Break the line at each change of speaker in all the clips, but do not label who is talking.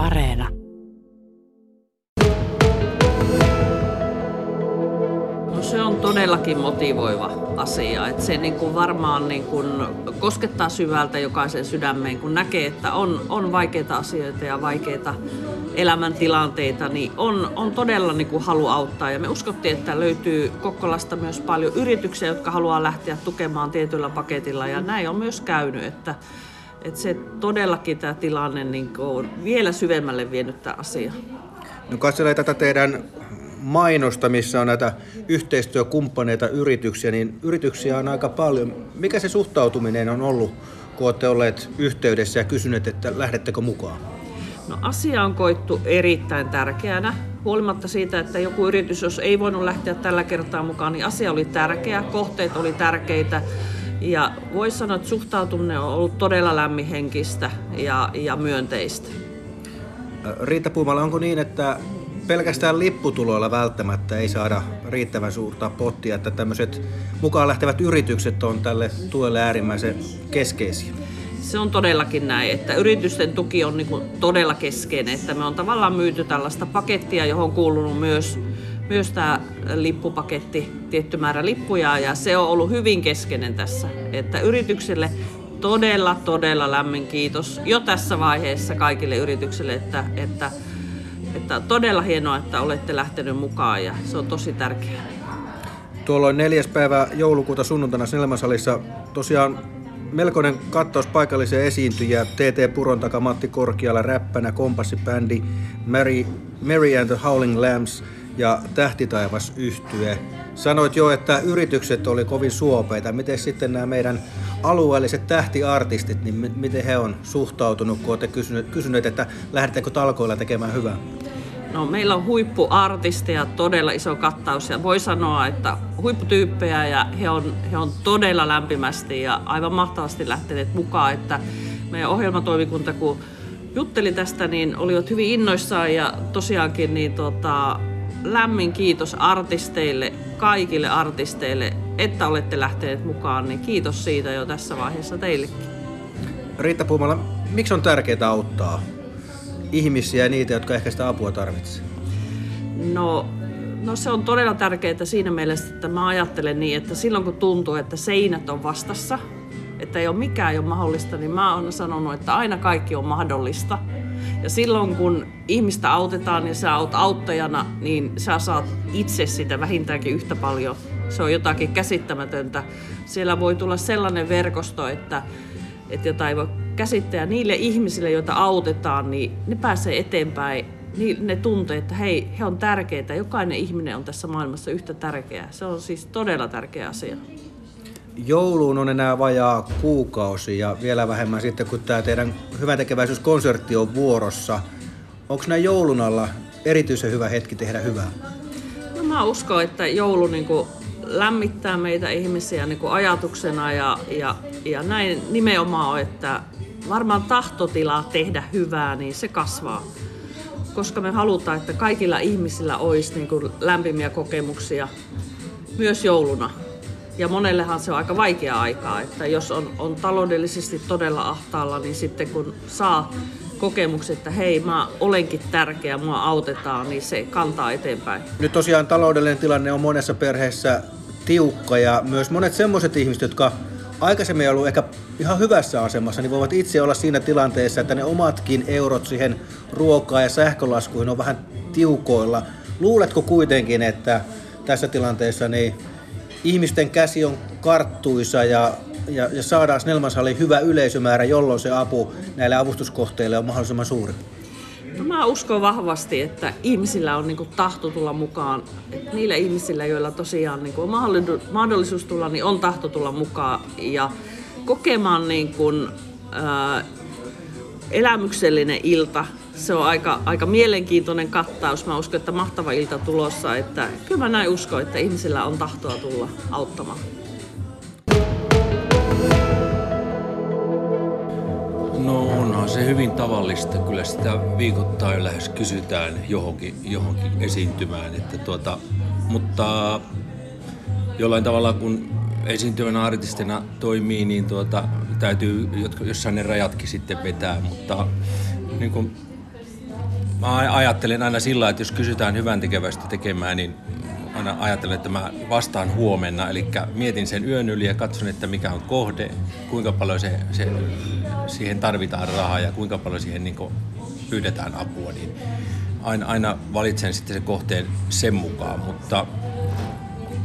Areena.
No se on todellakin motivoiva asia. että se niin kuin varmaan niin kuin koskettaa syvältä jokaisen sydämeen, kun näkee, että on, on vaikeita asioita ja vaikeita elämäntilanteita, niin on, on todella niin kuin halu auttaa. Ja me uskottiin, että löytyy Kokkolasta myös paljon yrityksiä, jotka haluaa lähteä tukemaan tietyllä paketilla. Ja näin on myös käynyt, että, että se todellakin tämä tilanne niin on vielä syvemmälle vienyt tämä asia.
No katselee tätä teidän mainosta, missä on näitä yhteistyökumppaneita, yrityksiä, niin yrityksiä on aika paljon. Mikä se suhtautuminen on ollut, kun olette olleet yhteydessä ja kysyneet, että lähdettekö mukaan?
No asia on koittu erittäin tärkeänä. Huolimatta siitä, että joku yritys, jos ei voinut lähteä tällä kertaa mukaan, niin asia oli tärkeä, kohteet oli tärkeitä. Ja voisi sanoa, että suhtautuminen on ollut todella lämminhenkistä ja, ja myönteistä.
Riitta Puumala, onko niin, että pelkästään lipputuloilla välttämättä ei saada riittävän suurta pottia, että tämmöiset mukaan lähtevät yritykset on tälle tuelle äärimmäisen keskeisiä?
Se on todellakin näin, että yritysten tuki on niin todella keskeinen, että me on tavallaan myyty tällaista pakettia, johon on kuulunut myös, myös tämä lippupaketti, tietty määrä lippuja ja se on ollut hyvin keskeinen tässä, että yrityksille todella, todella lämmin kiitos jo tässä vaiheessa kaikille yrityksille, että, että että todella hienoa, että olette lähtenyt mukaan ja se on tosi tärkeää.
Tuolloin neljäs päivä joulukuuta sunnuntaina Snellmansalissa tosiaan melkoinen kattaus paikallisia esiintyjiä. TT Puron taka Matti Korkiala, räppänä, kompassibändi, Mary, Mary and the Howling Lambs ja Tähtitaivas yhtye. Sanoit jo, että yritykset oli kovin suopeita. Miten sitten nämä meidän alueelliset tähtiartistit, niin miten he on suhtautunut, kun olette kysyneet, kysyneet että lähdettekö talkoilla tekemään hyvää?
No, meillä on huippuartisteja, todella iso kattaus ja voi sanoa, että huipputyyppejä ja he on, he on todella lämpimästi ja aivan mahtavasti lähteneet mukaan, että meidän ohjelmatoimikunta kun jutteli tästä, niin olivat hyvin innoissaan ja tosiaankin niin tota, lämmin kiitos artisteille, kaikille artisteille, että olette lähteneet mukaan, niin kiitos siitä jo tässä vaiheessa teillekin.
Riitta Puumala, miksi on tärkeää auttaa ihmisiä ja niitä, jotka ehkä sitä apua tarvitsevat?
No, no se on todella tärkeää siinä mielessä, että mä ajattelen niin, että silloin kun tuntuu, että seinät on vastassa, että ei ole mikään ei ole mahdollista, niin mä oon sanonut, että aina kaikki on mahdollista. Ja silloin kun ihmistä autetaan ja sä oot auttajana, niin sä saat itse sitä vähintäänkin yhtä paljon. Se on jotakin käsittämätöntä. Siellä voi tulla sellainen verkosto, että, että jota ei voi käsittää niille ihmisille, joita autetaan, niin ne pääsee eteenpäin. Niin ne tuntee, että hei, he on tärkeitä. Jokainen ihminen on tässä maailmassa yhtä tärkeä. Se on siis todella tärkeä asia.
Jouluun on enää vajaa kuukausi ja vielä vähemmän sitten, kun tämä teidän hyväntekeväisyyskonsertti on vuorossa. Onko näin joulun alla erityisen hyvä hetki tehdä hyvää?
No mä uskon, että joulu niin kuin lämmittää meitä ihmisiä niin kuin ajatuksena ja, ja, ja näin nimenomaan että varmaan tahtotila tehdä hyvää, niin se kasvaa. Koska me halutaan, että kaikilla ihmisillä olisi niin kuin lämpimiä kokemuksia myös jouluna. Ja monellehan se on aika vaikea aikaa, että jos on, on taloudellisesti todella ahtaalla, niin sitten kun saa kokemukset, että hei, mä olenkin tärkeä, mua autetaan, niin se kantaa eteenpäin.
Nyt tosiaan taloudellinen tilanne on monessa perheessä tiukka ja myös monet semmoiset ihmiset, jotka aikaisemmin ollut ehkä ihan hyvässä asemassa, niin voivat itse olla siinä tilanteessa, että ne omatkin eurot siihen ruokaa ja sähkölaskuihin on vähän tiukoilla. Luuletko kuitenkin, että tässä tilanteessa niin ihmisten käsi on karttuisa ja, ja, ja saadaan Snellmanshallin hyvä yleisömäärä, jolloin se apu näille avustuskohteille on mahdollisimman suuri?
No mä uskon vahvasti, että ihmisillä on niinku tahto tulla mukaan. Et niillä ihmisillä, joilla tosiaan niinku on mahdollisuus tulla, niin on tahto tulla mukaan ja kokemaan niinku, ää, elämyksellinen ilta. Se on aika, aika mielenkiintoinen kattaus. Mä uskon, että mahtava ilta tulossa. Että kyllä mä näin uskon, että ihmisillä on tahtoa tulla auttamaan.
No onhan se hyvin tavallista. Kyllä sitä viikoittain lähes kysytään johonkin, johonkin esiintymään. Että tuota, mutta jollain tavalla kun esiintyvänä artistina toimii, niin tuota, täytyy jossain ne rajatkin sitten vetää. Mutta niin kuin mä ajattelen aina sillä, että jos kysytään hyvän tekevästä tekemään, niin aina ajattelen, että mä vastaan huomenna. Eli mietin sen yön yli ja katson, että mikä on kohde, kuinka paljon se, se, siihen tarvitaan rahaa ja kuinka paljon siihen niin pyydetään apua. Niin aina, aina valitsen sitten se kohteen sen mukaan, mutta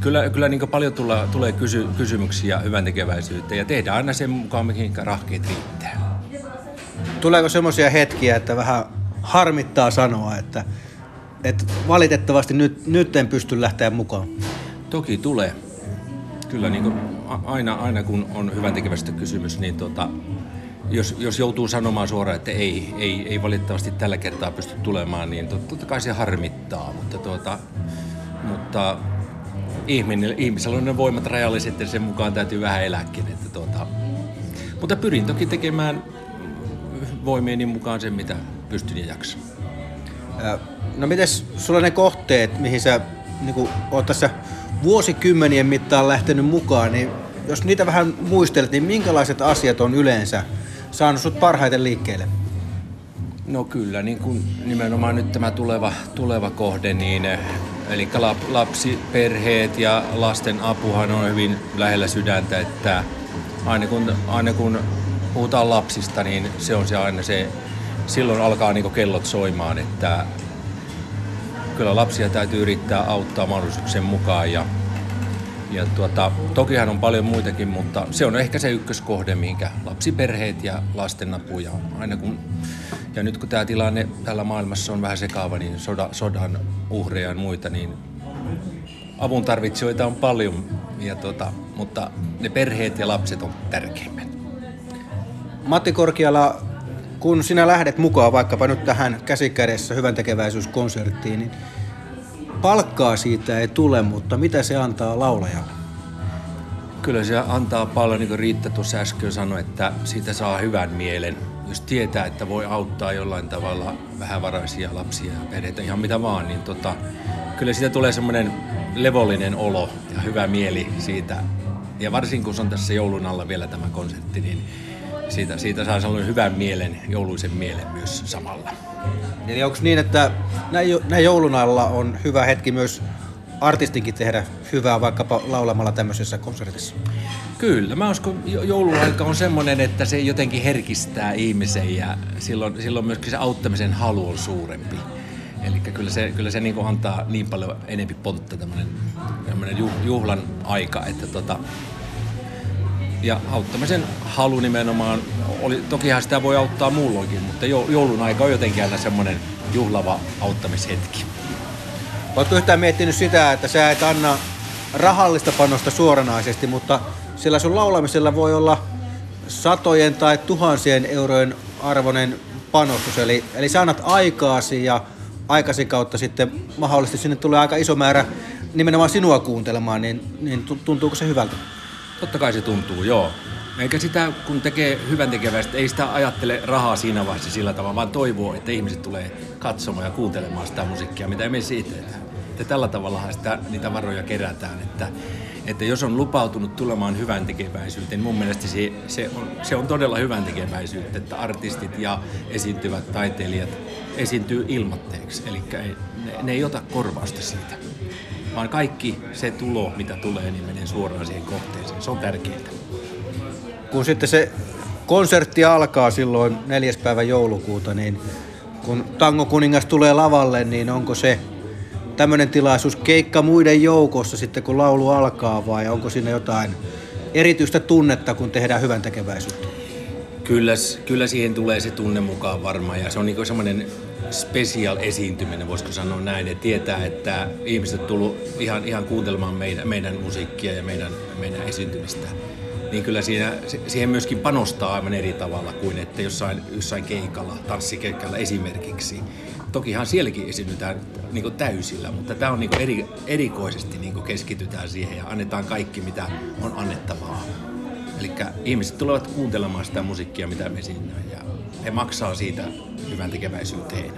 kyllä, kyllä niin paljon tulee, tulee kysy, kysymyksiä hyvän tekeväisyyteen ja tehdään aina sen mukaan, mihin rahkeet riittää.
Tuleeko semmoisia hetkiä, että vähän harmittaa sanoa, että, että valitettavasti nyt, nyt en pysty lähteä mukaan?
Toki tulee. Kyllä niin kuin aina, aina kun on hyvän tekevästä kysymys, niin tota, jos, jos joutuu sanomaan suoraan, että ei, ei, ei valitettavasti tällä kertaa pysty tulemaan, niin totta kai se harmittaa, mutta, tuota, mutta ihminen, ihmisellä on ne voimat rajalliset ja sen mukaan täytyy vähän elääkin. Että tuota, mutta pyrin toki tekemään voimieni mukaan sen, mitä pystyn ja jaksan.
No mites sulla ne kohteet, mihin sä niin oot tässä vuosikymmenien mittaan lähtenyt mukaan, niin jos niitä vähän muistelet, niin minkälaiset asiat on yleensä saanut sut parhaiten liikkeelle?
No kyllä, niin kuin nimenomaan nyt tämä tuleva, tuleva kohde, niin eli lapsiperheet ja lasten apuhan on hyvin lähellä sydäntä, että aina kun, aina kun puhutaan lapsista, niin se on se aina se, silloin alkaa niin kellot soimaan, että kyllä lapsia täytyy yrittää auttaa mahdollisuuksien mukaan ja ja tuota, tokihan on paljon muitakin, mutta se on ehkä se ykköskohde, minkä lapsiperheet ja lastenapu ja aina kun ja nyt kun tämä tilanne tällä maailmassa on vähän sekaava, niin soda, sodan uhreja ja muita, niin avun tarvitsijoita on paljon, ja tuota, mutta ne perheet ja lapset on tärkeimmät.
Matti Korkiala, kun sinä lähdet mukaan vaikkapa nyt tähän käsikädessä hyvän tekeväisyyskonserttiin, niin palkkaa siitä ei tule, mutta mitä se antaa laulajalle?
Kyllä se antaa paljon, niin kuin Riitta tuossa äsken sanoi, että siitä saa hyvän mielen. Jos tietää, että voi auttaa jollain tavalla vähävaraisia lapsia ja perheitä, ihan mitä vaan, niin tota, kyllä siitä tulee semmoinen levollinen olo ja hyvä mieli siitä. Ja varsinkin kun se on tässä joulun alla vielä tämä konsertti, niin siitä, siitä saa sellainen hyvän mielen, jouluisen mielen myös samalla.
Eli onko niin, että näin joulun alla on hyvä hetki myös artistinkin tehdä hyvää vaikkapa laulamalla tämmöisessä konsertissa?
Kyllä, mä uskon, jouluaika on semmoinen, että se jotenkin herkistää ihmisen ja silloin, silloin myöskin se auttamisen halu on suurempi. Eli kyllä se, kyllä se niin antaa niin paljon enempi pontta tämmöinen juhlan aika, että tota, ja auttamisen halu nimenomaan, oli, tokihan sitä voi auttaa muulloinkin, mutta joulun aika on jotenkin aina semmoinen juhlava auttamishetki.
Oletko yhtään miettinyt sitä, että sä et anna rahallista panosta suoranaisesti, mutta sillä sun laulamisella voi olla satojen tai tuhansien eurojen arvoinen panostus. Eli, eli sä annat aikaasi ja aikasi kautta sitten mahdollisesti sinne tulee aika iso määrä nimenomaan sinua kuuntelemaan, niin, niin tuntuuko se hyvältä?
Totta kai se tuntuu, joo. Eikä sitä, kun tekee hyvän tekevästä, ei sitä ajattele rahaa siinä vaiheessa sillä tavalla, vaan toivoo, että ihmiset tulee katsomaan ja kuuntelemaan sitä musiikkia, mitä me siitä. Että tällä tavalla sitä, niitä varoja kerätään. Että, että jos on lupautunut tulemaan hyvän tekeväisyyteen, niin mun mielestä se, se, on, se on todella hyvän tekeväisyyttä, että artistit ja esiintyvät taiteilijat esiintyy ilmatteeksi. Eli ne, ne ei ota korvausta siitä vaan kaikki se tulo, mitä tulee, niin menee suoraan siihen kohteeseen. Se on tärkeintä.
Kun sitten se konsertti alkaa silloin neljäs päivä joulukuuta, niin kun Tango Kuningas tulee lavalle, niin onko se tämmöinen tilaisuus keikka muiden joukossa sitten, kun laulu alkaa, vai onko siinä jotain erityistä tunnetta, kun tehdään hyvän tekeväisyyttä?
Kyllä, kyllä siihen tulee se tunne mukaan varmaan, ja se on niin semmoinen special esiintyminen, voisiko sanoa näin, että tietää, että ihmiset tullut ihan, ihan kuuntelemaan meidän, meidän musiikkia ja meidän, meidän esiintymistä. Niin kyllä siinä, siihen myöskin panostaa aivan eri tavalla kuin että jossain, jossain keikalla, tanssikeikalla esimerkiksi. Tokihan sielläkin esiinnytään niin täysillä, mutta tämä on niin eri, erikoisesti niin keskitytään siihen ja annetaan kaikki, mitä on annettavaa. Eli ihmiset tulevat kuuntelemaan sitä musiikkia, mitä me esiinnymme ja he maksaa siitä hyvän tekeväisyyteen.